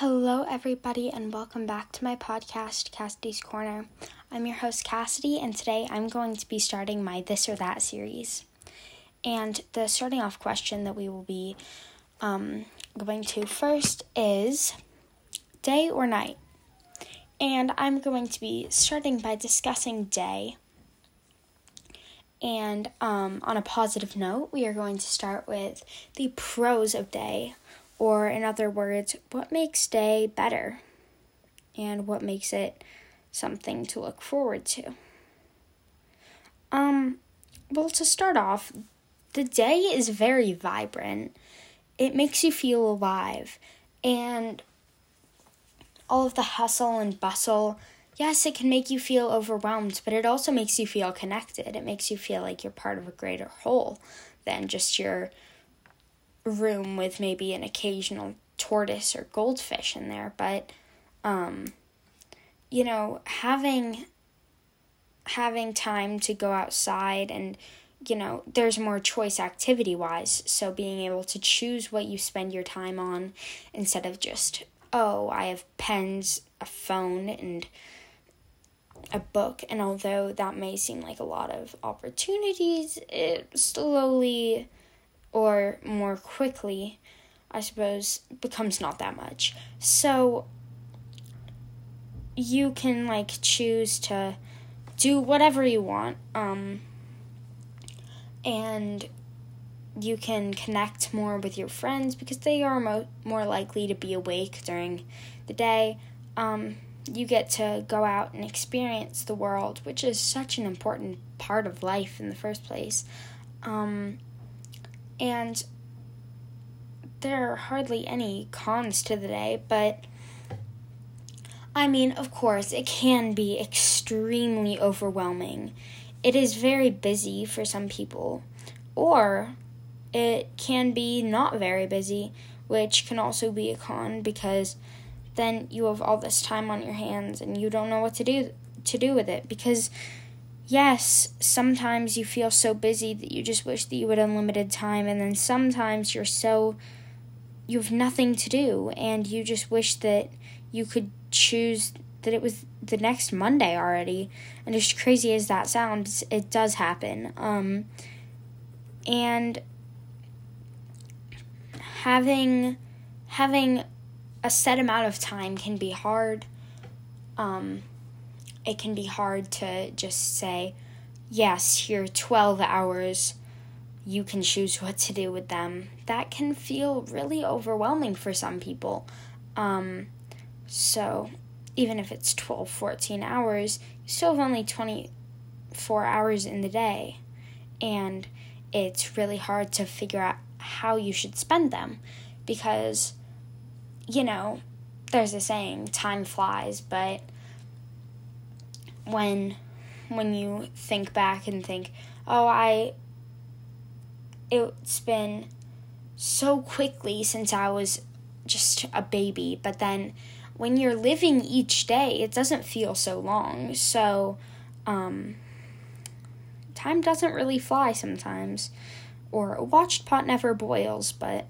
Hello, everybody, and welcome back to my podcast, Cassidy's Corner. I'm your host, Cassidy, and today I'm going to be starting my This or That series. And the starting off question that we will be um, going to first is day or night? And I'm going to be starting by discussing day. And um, on a positive note, we are going to start with the pros of day or, in other words, what makes day better and what makes it something to look forward to? Um, well, to start off, the day is very vibrant. It makes you feel alive. And all of the hustle and bustle, yes, it can make you feel overwhelmed, but it also makes you feel connected. It makes you feel like you're part of a greater whole than just your room with maybe an occasional tortoise or goldfish in there, but um you know, having having time to go outside and you know, there's more choice activity wise, so being able to choose what you spend your time on instead of just oh, I have pens, a phone and a book. And although that may seem like a lot of opportunities, it slowly or more quickly, I suppose, becomes not that much. So you can like choose to do whatever you want. Um and you can connect more with your friends because they are mo- more likely to be awake during the day. Um, you get to go out and experience the world, which is such an important part of life in the first place. Um, and there are hardly any cons to the day, but I mean, of course, it can be extremely overwhelming. It is very busy for some people, or it can be not very busy, which can also be a con because then you have all this time on your hands and you don't know what to do to do with it because yes, sometimes you feel so busy that you just wish that you had unlimited time, and then sometimes you're so you have nothing to do and you just wish that you could choose that it was the next Monday already. And as crazy as that sounds, it does happen. Um, and having having a set amount of time can be hard. Um, it can be hard to just say, yes, your 12 hours, you can choose what to do with them. That can feel really overwhelming for some people. Um, so, even if it's 12, 14 hours, you still have only 24 hours in the day. And it's really hard to figure out how you should spend them because, you know, there's a saying, time flies, but when when you think back and think, "Oh, I it's been so quickly since I was just a baby." But then when you're living each day, it doesn't feel so long. So, um time doesn't really fly sometimes. Or a watched pot never boils, but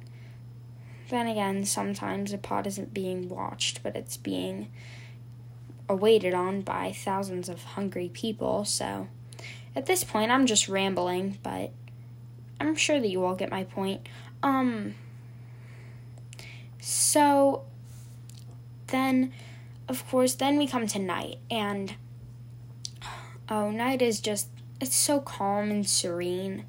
then again, sometimes a pot isn't being watched, but it's being awaited on by thousands of hungry people, so at this point I'm just rambling, but I'm sure that you all get my point. Um so then of course then we come to night and oh night is just it's so calm and serene.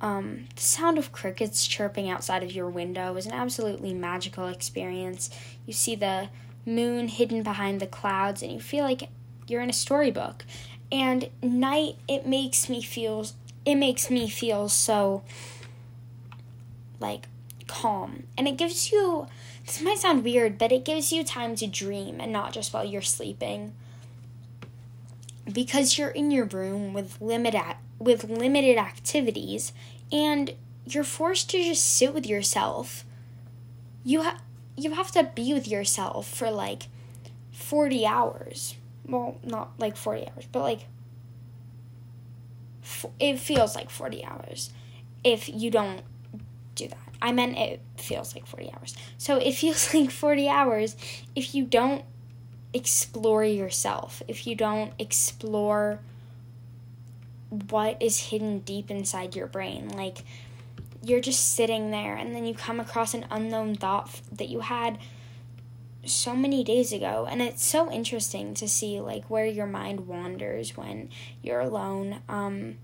Um, the sound of crickets chirping outside of your window is an absolutely magical experience. You see the moon hidden behind the clouds and you feel like you're in a storybook. And night it makes me feel it makes me feel so like calm. And it gives you this might sound weird, but it gives you time to dream and not just while you're sleeping. Because you're in your room with limited with limited activities and you're forced to just sit with yourself. You have you have to be with yourself for like 40 hours. Well, not like 40 hours, but like it feels like 40 hours if you don't do that. I meant it feels like 40 hours. So it feels like 40 hours if you don't explore yourself, if you don't explore what is hidden deep inside your brain. Like, you're just sitting there and then you come across an unknown thought that you had so many days ago. And it's so interesting to see like where your mind wanders when you're alone um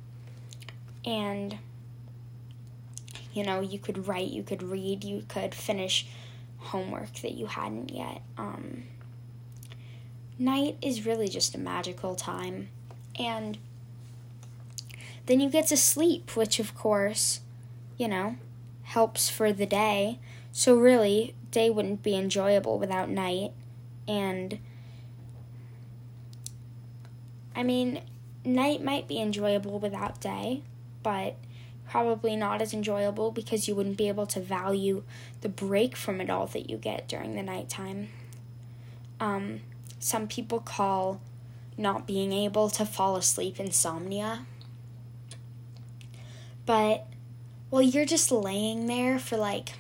and you know you could write you could read you could finish homework that you hadn't yet. Um night is really just a magical time. And then you get to sleep which of course you know helps for the day so really day wouldn't be enjoyable without night. And I mean, night might be enjoyable without day, but probably not as enjoyable because you wouldn't be able to value the break from it all that you get during the nighttime. Um, some people call not being able to fall asleep insomnia. But, well, you're just laying there for like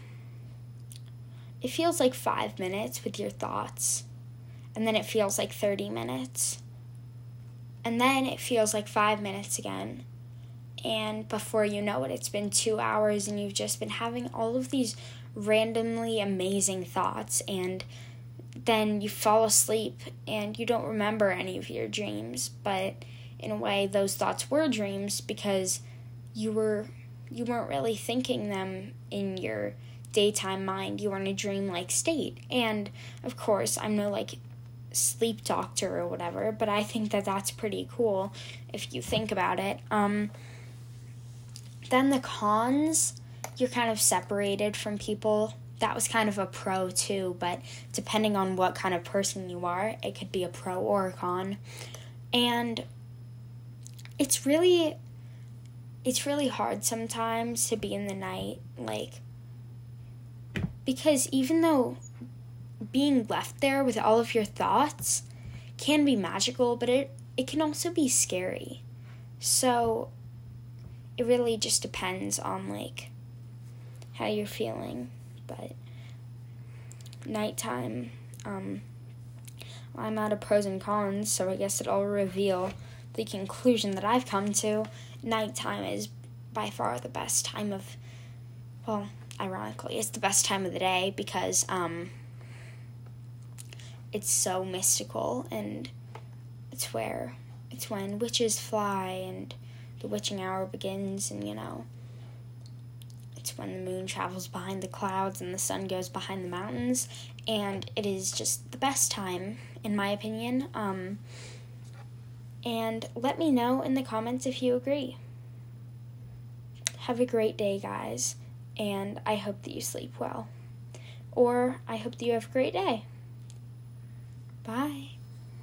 it feels like five minutes with your thoughts, and then it feels like 30 minutes, and then it feels like five minutes again. And before you know it, it's been two hours, and you've just been having all of these randomly amazing thoughts, and then you fall asleep and you don't remember any of your dreams, but in a way, those thoughts were dreams because you were you weren't really thinking them in your daytime mind, you were in a dreamlike state. And of course, I'm no like sleep doctor or whatever, but I think that that's pretty cool if you think about it. Um, then the cons, you're kind of separated from people. That was kind of a pro too, but depending on what kind of person you are, it could be a pro or a con. And it's really it's really hard sometimes to be in the night like because even though being left there with all of your thoughts can be magical, but it, it can also be scary. So it really just depends on like how you're feeling. But nighttime, um, I'm out of pros and cons, so I guess it'll reveal the conclusion that I've come to. Nighttime is by far the best time of, well, ironically, it's the best time of the day because um, it's so mystical and it's where it's when witches fly and the witching hour begins and you know it's when the moon travels behind the clouds and the sun goes behind the mountains and it is just the best time in my opinion. Um, and let me know in the comments if you agree have a great day guys and I hope that you sleep well. Or I hope that you have a great day. Bye.